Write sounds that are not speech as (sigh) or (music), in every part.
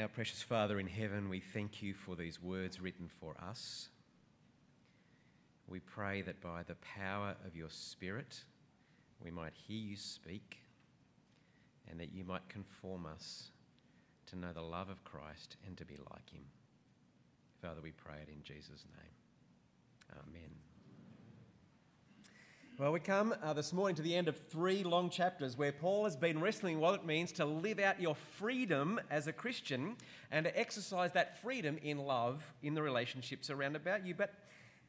Our precious Father in heaven, we thank you for these words written for us. We pray that by the power of your Spirit, we might hear you speak and that you might conform us to know the love of Christ and to be like him. Father, we pray it in Jesus' name. Amen. Well, we come uh, this morning to the end of three long chapters where Paul has been wrestling what it means to live out your freedom as a Christian and to exercise that freedom in love in the relationships around about you. But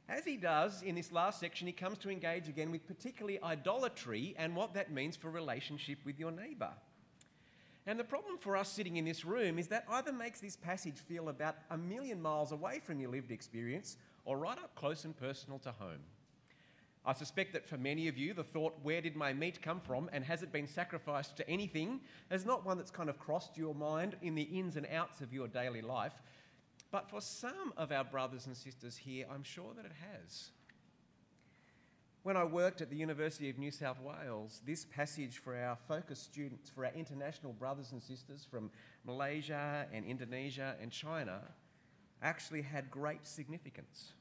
as he does in this last section, he comes to engage again with particularly idolatry and what that means for relationship with your neighbour. And the problem for us sitting in this room is that either makes this passage feel about a million miles away from your lived experience or right up close and personal to home. I suspect that for many of you, the thought, where did my meat come from and has it been sacrificed to anything, is not one that's kind of crossed your mind in the ins and outs of your daily life. But for some of our brothers and sisters here, I'm sure that it has. When I worked at the University of New South Wales, this passage for our focus students, for our international brothers and sisters from Malaysia and Indonesia and China, actually had great significance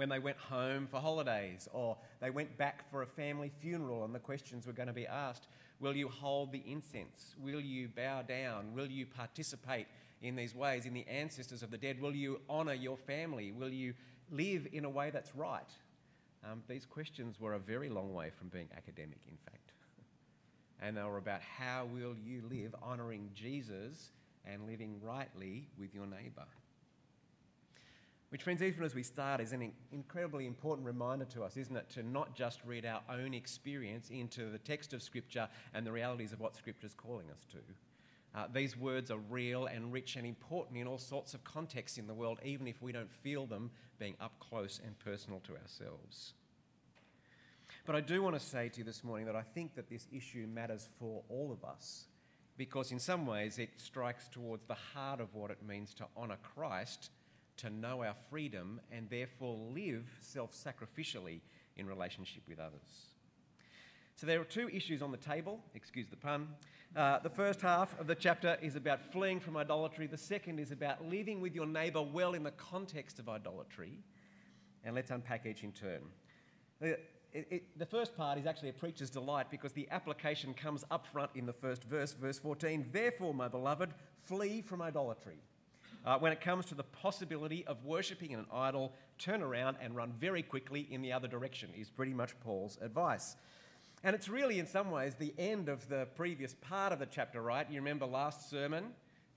when they went home for holidays or they went back for a family funeral and the questions were going to be asked Will you hold the incense? Will you bow down? Will you participate in these ways in the ancestors of the dead? Will you honour your family? Will you live in a way that's right? Um, these questions were a very long way from being academic, in fact. and they were about how will you live honouring Jesus and living rightly with your neighbour. Which, friends, even as we start, is an incredibly important reminder to us, isn't it? To not just read our own experience into the text of Scripture and the realities of what Scripture is calling us to. Uh, these words are real and rich and important in all sorts of contexts in the world, even if we don't feel them being up close and personal to ourselves. But I do want to say to you this morning that I think that this issue matters for all of us because, in some ways, it strikes towards the heart of what it means to honour Christ to know our freedom and therefore live self sacrificially in relationship with others. So there are two issues on the table, excuse the pun. Uh, the first half of the chapter is about fleeing from idolatry, the second is about living with your neighbour well in the context of idolatry. And let's unpack each in turn. The, it, it, the first part is actually a preacher's delight because the application comes up front in the first verse, verse 14. Therefore, my beloved, flee from idolatry. Uh, when it comes to the possibility of worshipping an idol, turn around and run very quickly in the other direction, is pretty much Paul's advice. And it's really, in some ways, the end of the previous part of the chapter, right? You remember last sermon,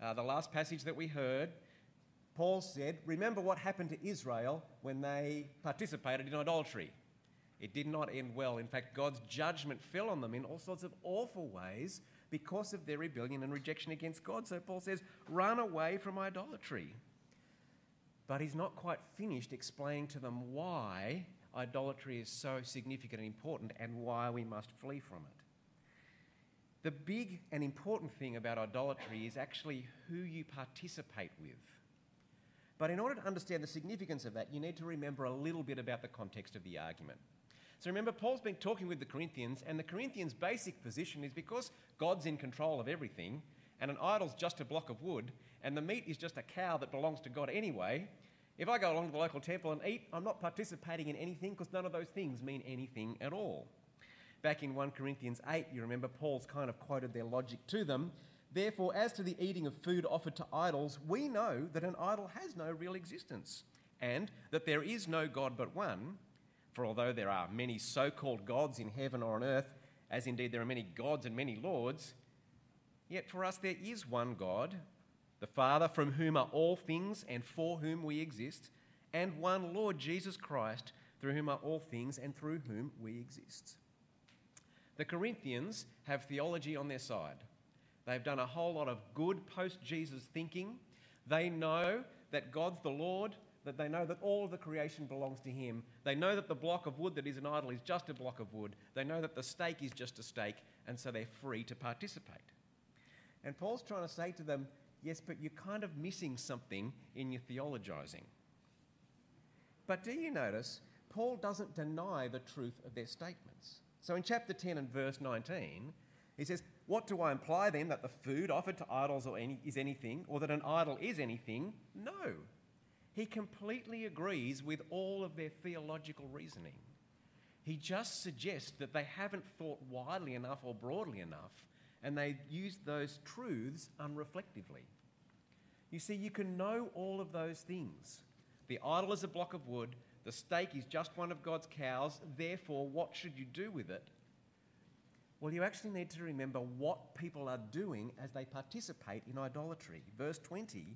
uh, the last passage that we heard. Paul said, Remember what happened to Israel when they participated in idolatry. It did not end well. In fact, God's judgment fell on them in all sorts of awful ways because of their rebellion and rejection against God. So Paul says, run away from idolatry. But he's not quite finished explaining to them why idolatry is so significant and important and why we must flee from it. The big and important thing about idolatry is actually who you participate with. But in order to understand the significance of that, you need to remember a little bit about the context of the argument. So remember, Paul's been talking with the Corinthians, and the Corinthians' basic position is because God's in control of everything, and an idol's just a block of wood, and the meat is just a cow that belongs to God anyway. If I go along to the local temple and eat, I'm not participating in anything because none of those things mean anything at all. Back in 1 Corinthians 8, you remember Paul's kind of quoted their logic to them. Therefore, as to the eating of food offered to idols, we know that an idol has no real existence, and that there is no God but one for although there are many so called gods in heaven or on earth, as indeed there are many gods and many lords, yet for us there is one God, the Father, from whom are all things and for whom we exist, and one Lord Jesus Christ, through whom are all things and through whom we exist. The Corinthians have theology on their side. They've done a whole lot of good post Jesus thinking. They know that God's the Lord, that they know that all of the creation belongs to Him. They know that the block of wood that is an idol is just a block of wood. They know that the steak is just a steak, and so they're free to participate. And Paul's trying to say to them, yes, but you're kind of missing something in your theologizing. But do you notice, Paul doesn't deny the truth of their statements. So in chapter 10 and verse 19, he says, What do I imply then? That the food offered to idols or any, is anything, or that an idol is anything? No. He completely agrees with all of their theological reasoning. He just suggests that they haven't thought widely enough or broadly enough, and they use those truths unreflectively. You see, you can know all of those things. The idol is a block of wood, the steak is just one of God's cows, therefore, what should you do with it? Well, you actually need to remember what people are doing as they participate in idolatry. Verse 20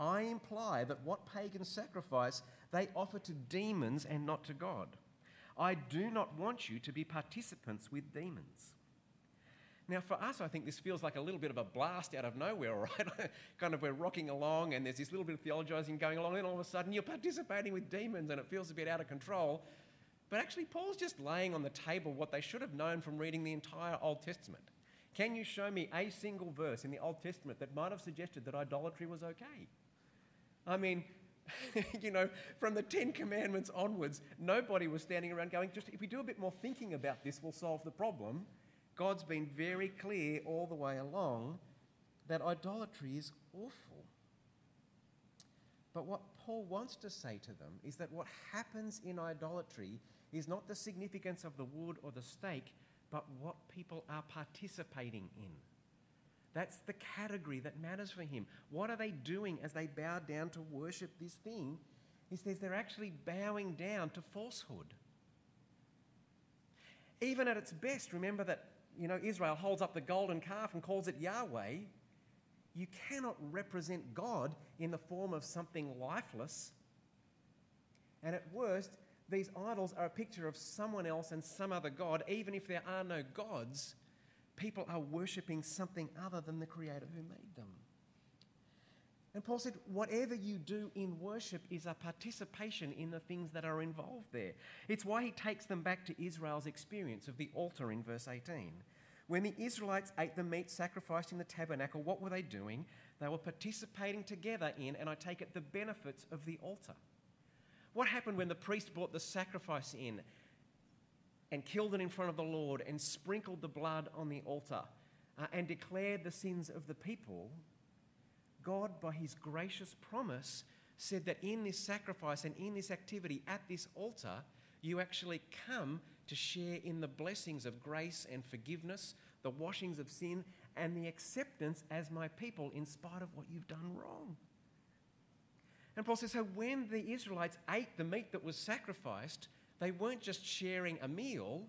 I imply that what pagans sacrifice, they offer to demons and not to God. I do not want you to be participants with demons. Now, for us, I think this feels like a little bit of a blast out of nowhere, (laughs) right? (laughs) kind of we're rocking along and there's this little bit of theologizing going along, and all of a sudden you're participating with demons and it feels a bit out of control. But actually, Paul's just laying on the table what they should have known from reading the entire Old Testament. Can you show me a single verse in the Old Testament that might have suggested that idolatry was okay? I mean, (laughs) you know, from the Ten Commandments onwards, nobody was standing around going, just if we do a bit more thinking about this, we'll solve the problem. God's been very clear all the way along that idolatry is awful. But what Paul wants to say to them is that what happens in idolatry is not the significance of the wood or the steak, but what people are participating in. That's the category that matters for him. What are they doing as they bow down to worship this thing? He says they're actually bowing down to falsehood. Even at its best, remember that you know, Israel holds up the golden calf and calls it Yahweh, you cannot represent God in the form of something lifeless. And at worst, these idols are a picture of someone else and some other God. Even if there are no gods, people are worshipping something other than the Creator who made them. And Paul said, whatever you do in worship is a participation in the things that are involved there. It's why he takes them back to Israel's experience of the altar in verse 18. When the Israelites ate the meat sacrificed in the tabernacle, what were they doing? They were participating together in, and I take it, the benefits of the altar. What happened when the priest brought the sacrifice in and killed it in front of the Lord and sprinkled the blood on the altar uh, and declared the sins of the people? God, by his gracious promise, said that in this sacrifice and in this activity at this altar, you actually come to share in the blessings of grace and forgiveness, the washings of sin, and the acceptance as my people in spite of what you've done wrong. And Paul says, so when the Israelites ate the meat that was sacrificed, they weren't just sharing a meal,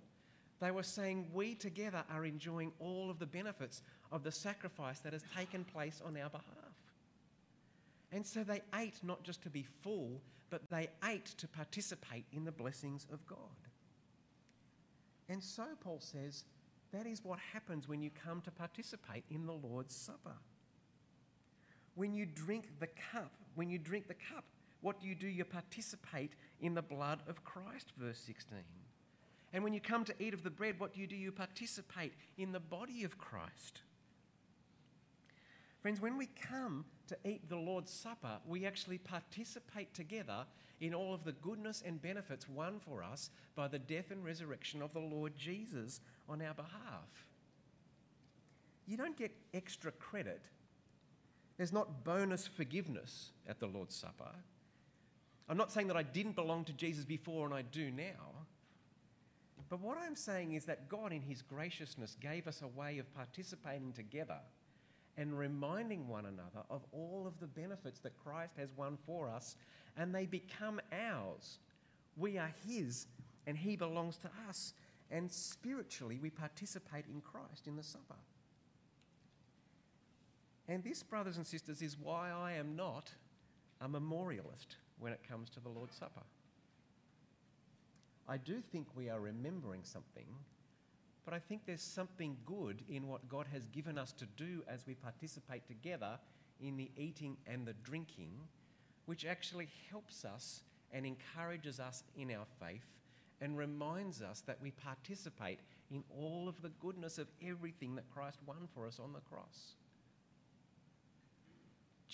they were saying, We together are enjoying all of the benefits of the sacrifice that has taken place on our behalf. And so they ate not just to be full, but they ate to participate in the blessings of God. And so, Paul says, that is what happens when you come to participate in the Lord's Supper. When you drink the cup, when you drink the cup, what do you do? You participate in the blood of Christ, verse 16. And when you come to eat of the bread, what do you do? You participate in the body of Christ. Friends, when we come to eat the Lord's Supper, we actually participate together in all of the goodness and benefits won for us by the death and resurrection of the Lord Jesus on our behalf. You don't get extra credit. There's not bonus forgiveness at the Lord's Supper. I'm not saying that I didn't belong to Jesus before and I do now. But what I'm saying is that God, in His graciousness, gave us a way of participating together and reminding one another of all of the benefits that Christ has won for us, and they become ours. We are His, and He belongs to us. And spiritually, we participate in Christ in the supper. And this, brothers and sisters, is why I am not a memorialist when it comes to the Lord's Supper. I do think we are remembering something but I think there's something good in what God has given us to do as we participate together in the eating and the drinking, which actually helps us and encourages us in our faith and reminds us that we participate in all of the goodness of everything that Christ won for us on the cross.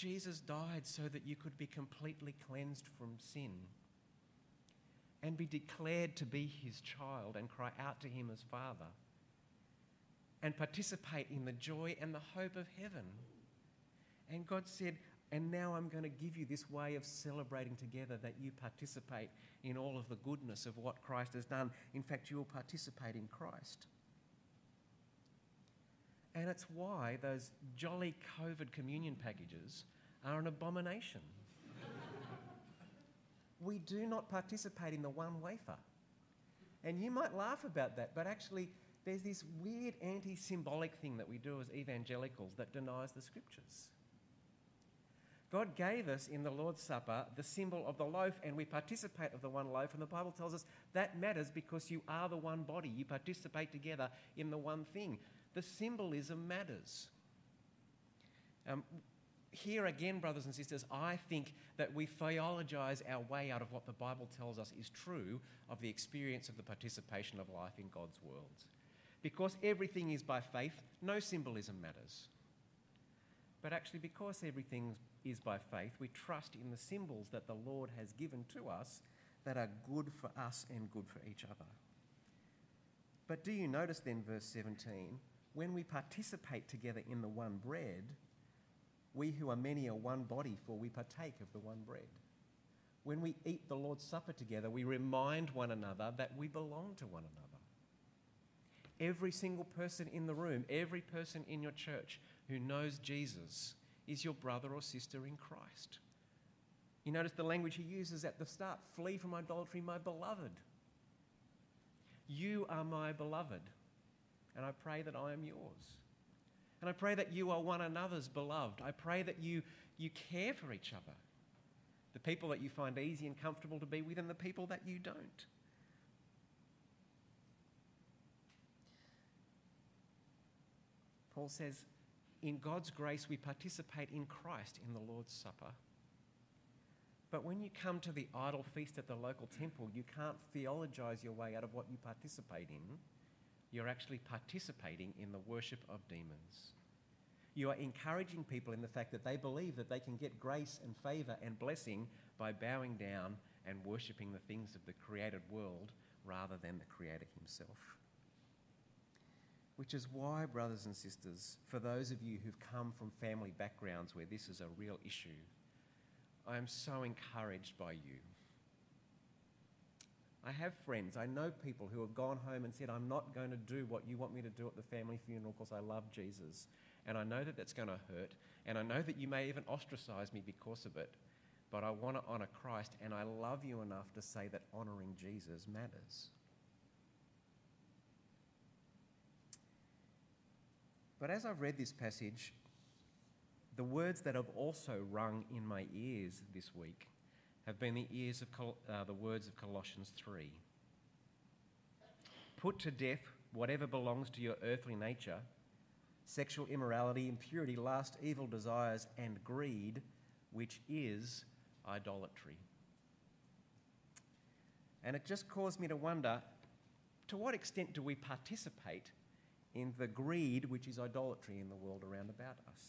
Jesus died so that you could be completely cleansed from sin and be declared to be his child and cry out to him as Father. and participate in the joy and the hope of heaven. And God said, and now I'm going to give you this way of celebrating together that you participate in all of the goodness of what Christ has done. In fact, you will participate in Christ. And it's why those jolly COVID communion packages are an abomination. (laughs) we do not participate in the one wafer. And you might laugh about that, but actually, there's this weird anti symbolic thing that we do as evangelicals that denies the scriptures. God gave us in the Lord's Supper the symbol of the loaf, and we participate of the one loaf. And the Bible tells us that matters because you are the one body. You participate together in the one thing. The symbolism matters. Um, here again, brothers and sisters, I think that we theologize our way out of what the Bible tells us is true of the experience of the participation of life in God's world. Because everything is by faith, no symbolism matters. But actually, because everything is by faith, we trust in the symbols that the Lord has given to us that are good for us and good for each other. But do you notice then, verse 17, when we participate together in the one bread, we who are many are one body, for we partake of the one bread. When we eat the Lord's Supper together, we remind one another that we belong to one another. Every single person in the room, every person in your church who knows Jesus is your brother or sister in Christ. You notice the language he uses at the start flee from idolatry, my beloved. You are my beloved, and I pray that I am yours. And I pray that you are one another's beloved. I pray that you, you care for each other. The people that you find easy and comfortable to be with, and the people that you don't. Paul says, in God's grace, we participate in Christ in the Lord's Supper. But when you come to the idol feast at the local temple, you can't theologize your way out of what you participate in. You're actually participating in the worship of demons. You are encouraging people in the fact that they believe that they can get grace and favor and blessing by bowing down and worshipping the things of the created world rather than the Creator Himself. Which is why, brothers and sisters, for those of you who've come from family backgrounds where this is a real issue, I am so encouraged by you. I have friends, I know people who have gone home and said, I'm not going to do what you want me to do at the family funeral because I love Jesus. And I know that that's going to hurt. And I know that you may even ostracize me because of it. But I want to honour Christ. And I love you enough to say that honouring Jesus matters. But as I've read this passage, the words that have also rung in my ears this week have been the ears of Col- uh, the words of Colossians 3. Put to death whatever belongs to your earthly nature sexual immorality, impurity, lust, evil desires, and greed, which is idolatry. And it just caused me to wonder to what extent do we participate in the greed which is idolatry in the world around about us.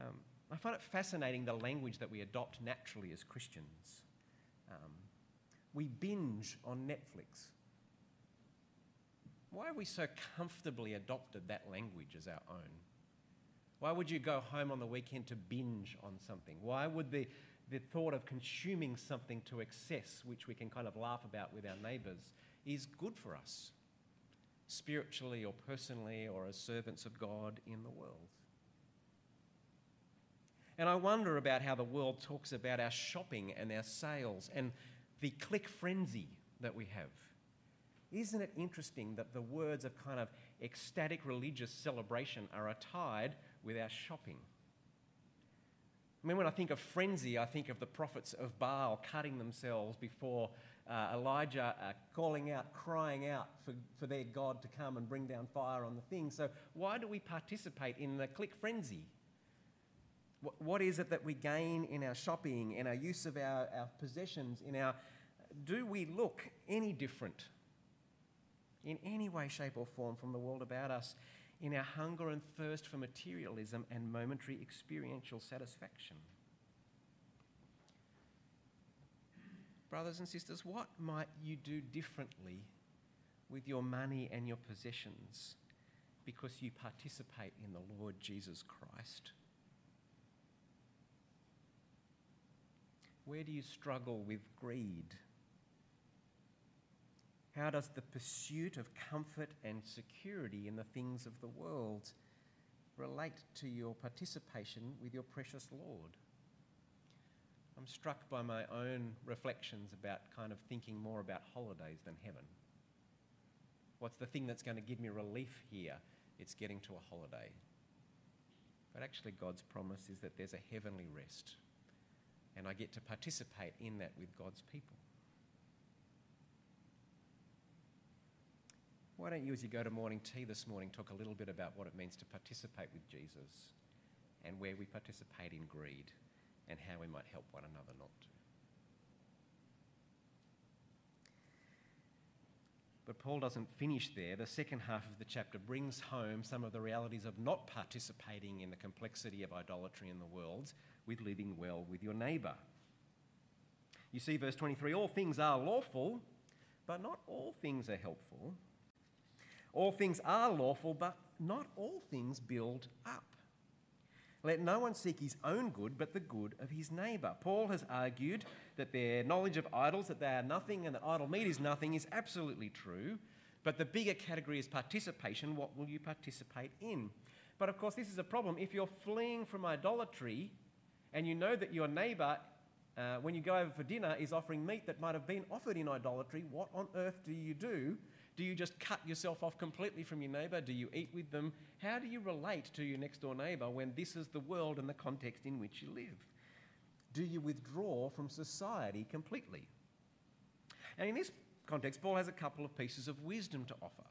Um, I find it fascinating the language that we adopt naturally as Christians. Um, we binge on Netflix. Why have we so comfortably adopted that language as our own? Why would you go home on the weekend to binge on something? Why would the, the thought of consuming something to excess, which we can kind of laugh about with our neighbours, is good for us? spiritually or personally or as servants of God in the world. And I wonder about how the world talks about our shopping and our sales and the click frenzy that we have. Isn't it interesting that the words of kind of ecstatic religious celebration are tied with our shopping? I mean, when I think of frenzy, I think of the prophets of Baal cutting themselves before uh, Elijah uh, calling out, crying out for, for their God to come and bring down fire on the thing. So, why do we participate in the click frenzy? What, is it that we gain in our shopping, in our use of our, our possessions, in our. Do we look any different in any way, shape, or form from the world about us in our hunger and thirst for materialism and momentary experiential satisfaction? brothers and sisters, what might you do differently with your money and your possessions because you participate in the Lord Jesus Christ? Where do you struggle with greed? How does the pursuit of comfort and security in the things of the world relate to your participation with your precious Lord? I'm struck by my own reflections about kind of thinking more about holidays than heaven. What's the thing that's going to give me relief here? It's getting to a holiday. But actually, God's promise is that there's a heavenly rest, and I get to participate in that with God's people. Why don't you, as you go to morning tea this morning, talk a little bit about what it means to participate with Jesus and where we participate in greed and how we might help one another not to? But Paul doesn't finish there. The second half of the chapter brings home some of the realities of not participating in the complexity of idolatry in the world with living well with your neighbour. You see, verse 23 all things are lawful, but not all things are helpful. All things are lawful, but not all things build up. Let no one seek his own good, but the good of his neighbour. Paul has argued that their knowledge of idols, that they are nothing and that idol meat is nothing, is absolutely true. But the bigger category is participation. What will you participate in? But of course, this is a problem. If you're fleeing from idolatry and you know that your neighbour, uh, when you go over for dinner, is offering meat that might have been offered in idolatry, what on earth do you do? Do you just cut yourself off completely from your neighbour? Do you eat with them? How do you relate to your next door neighbour when this is the world and the context in which you live? Do you withdraw from society completely? And in this context, Paul has a couple of pieces of wisdom to offer.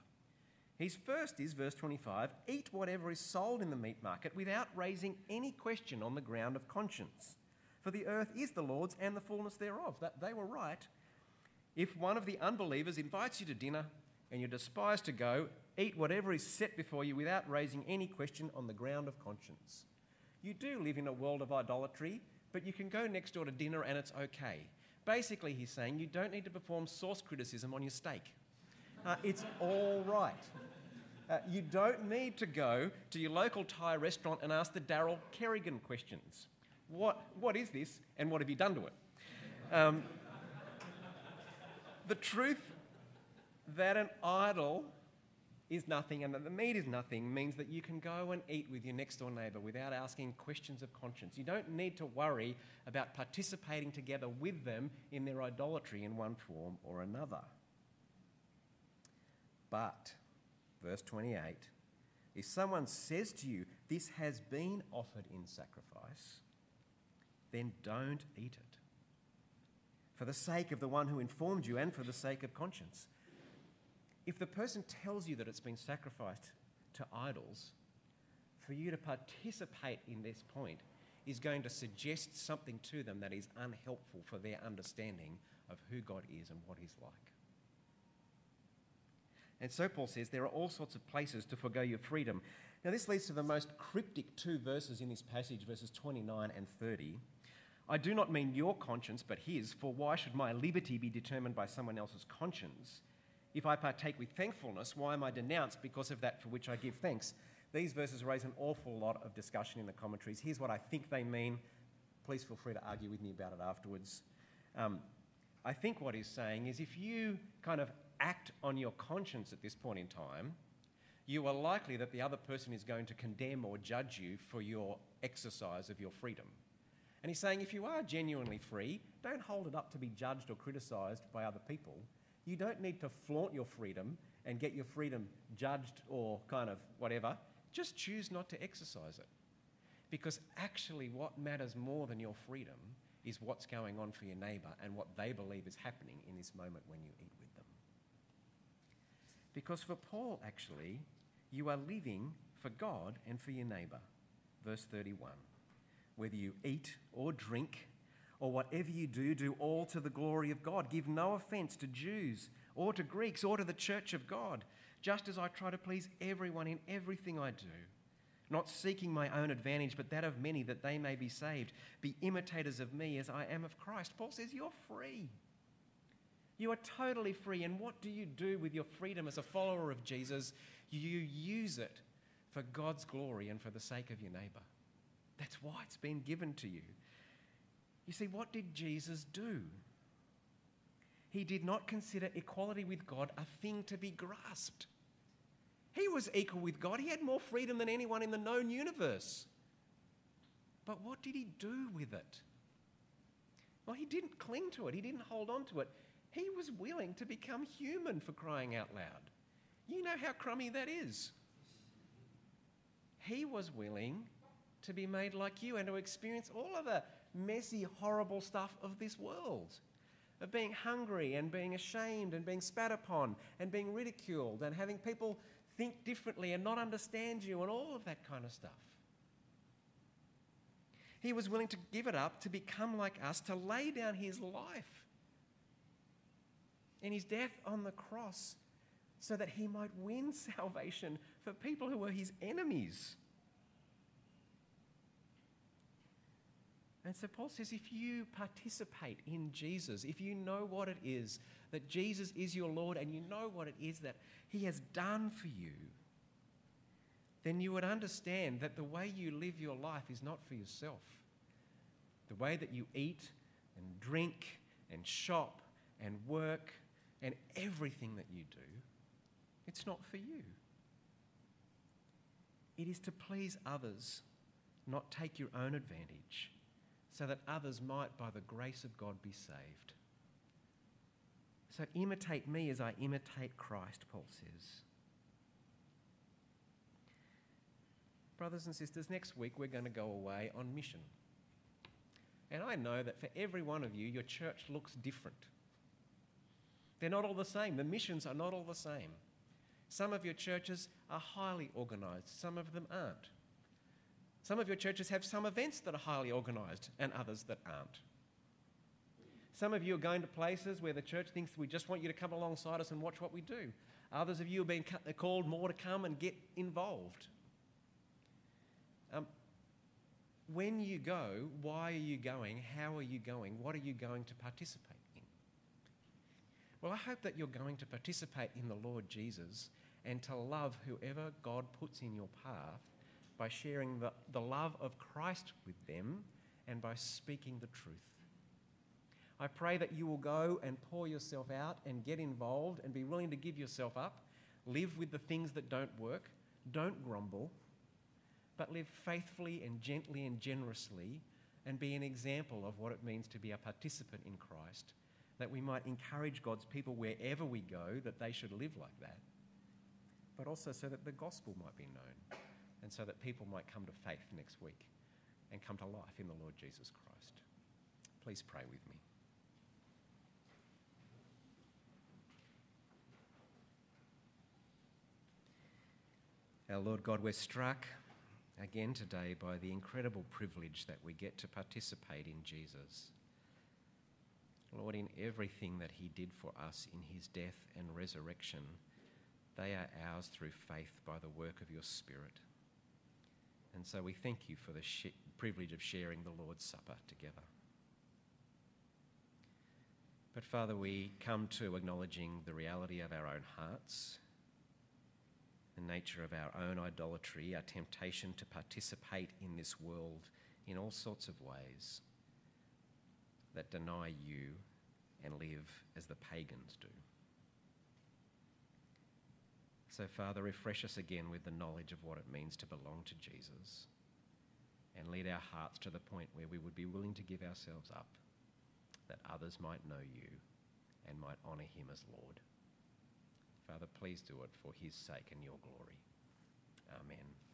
His first is verse 25 eat whatever is sold in the meat market without raising any question on the ground of conscience. For the earth is the Lord's and the fullness thereof. That they were right. If one of the unbelievers invites you to dinner and you despise to go, eat whatever is set before you without raising any question on the ground of conscience. You do live in a world of idolatry, but you can go next door to dinner and it's okay. Basically, he's saying you don't need to perform source criticism on your steak. Uh, it's all right. Uh, you don't need to go to your local Thai restaurant and ask the Darryl Kerrigan questions. What, what is this and what have you done to it? Um, the truth that an idol is nothing and that the meat is nothing means that you can go and eat with your next door neighbour without asking questions of conscience. You don't need to worry about participating together with them in their idolatry in one form or another. But, verse 28, if someone says to you, This has been offered in sacrifice, then don't eat it. For the sake of the one who informed you and for the sake of conscience if the person tells you that it's been sacrificed to idols, for you to participate in this point is going to suggest something to them that is unhelpful for their understanding of who God is and what He's like. And so Paul says there are all sorts of places to forego your freedom. Now, this leads to the most cryptic two verses in this passage, verses 29 and 30. I do not mean your conscience, but his, for why should my liberty be determined by someone else's conscience? If I partake with thankfulness, why am I denounced because of that for which I give thanks? These verses raise an awful lot of discussion in the commentaries. Here's what I think they mean. Please feel free to argue with me about it afterwards. Um, I think what he's saying is if you kind of act on your conscience at this point in time, you are likely that the other person is going to condemn or judge you for your exercise of your freedom. And he's saying if you are genuinely free, don't hold it up to be judged or criticised by other people. You don't need to flaunt your freedom and get your freedom judged or kind of whatever. Just choose not to exercise it. Because actually, what matters more than your freedom is what's going on for your neighbour and what they believe is happening in this moment when you eat with them. Because for Paul, actually, you are living for God and for your neighbour. Verse 31 Whether you eat or drink, or whatever you do, do all to the glory of God. Give no offense to Jews or to Greeks or to the church of God, just as I try to please everyone in everything I do. Not seeking my own advantage, but that of many, that they may be saved. Be imitators of me as I am of Christ. Paul says, You're free. You are totally free. And what do you do with your freedom as a follower of Jesus? You use it for God's glory and for the sake of your neighbour. That's why it's been given to you. You see, what did Jesus do? He did not consider equality with God a thing to be grasped. He was equal with God. He had more freedom than anyone in the known universe. But what did he do with it? Well, he didn't cling to it, he didn't hold on to it. He was willing to become human for crying out loud. You know how crummy that is. He was willing to be made like you and to experience all of the messy, horrible stuff of this world of being hungry and being ashamed and being spat upon and being ridiculed and having people think differently and not understand you and all of that kind of stuff. He was willing to give it up to become like us, to lay down his life in his death on the cross so that he might win (laughs) salvation for people who were his enemies. And so Paul says if you participate in Jesus, if you know what it is that Jesus is your Lord and you know what it is that he has done for you, then you would understand that the way you live your life is not for yourself. The way that you eat and drink and shop and work and everything that you do, it's not for you. It is to please others, not take your own advantage so that others might, by the grace of God, be saved. So imitate me as I imitate Christ, Paul says. Brothers and sisters, next week we're going to go away on mission. And I know that for every one of you, your church looks different. They're not all the same. The missions are not all the same. Some of your churches are highly organised, some of them aren't. Some of your churches have some events that are highly organised and others that aren't. Some of you are going to places where the church thinks we just want you to come alongside us and watch what we do. Others of you are being called more to come and get involved. Um, when you go, why are you going? How are you going? What are you going to participate in? Well, I hope that you're going to participate in the Lord Jesus and to love whoever God puts in your path by sharing the, the love of Christ with them and by speaking the truth. I pray that you will go and pour yourself out and get involved and be willing to give yourself up, live with the things that don't work, don't grumble, but live faithfully and gently and generously and be an example of what it means to be a participant in Christ, that we might encourage God's people wherever we go that they should live like that, but also so that the gospel might be known and so that people might come to faith next week and come to life in the Lord Jesus Christ. Please pray with me. Our Lord God, we're struck again today by the incredible privilege that we get to participate in Jesus. Lord, in everything that He did for us in His death and resurrection, they are ours through faith by the work of your Spirit. And so we thank you for the sh- privilege of sharing the Lord's Supper together. But Father, we come to acknowledging the reality of our own hearts, the nature of our own idolatry, our temptation to participate in this world in all sorts of ways that deny you and live as the pagans do. So, Father, refresh us again with the knowledge of what it means to belong to Jesus and lead our hearts to the point where we would be willing to give ourselves up that others might know you and might honour him as Lord. Father, please do it for his sake and your glory. Amen.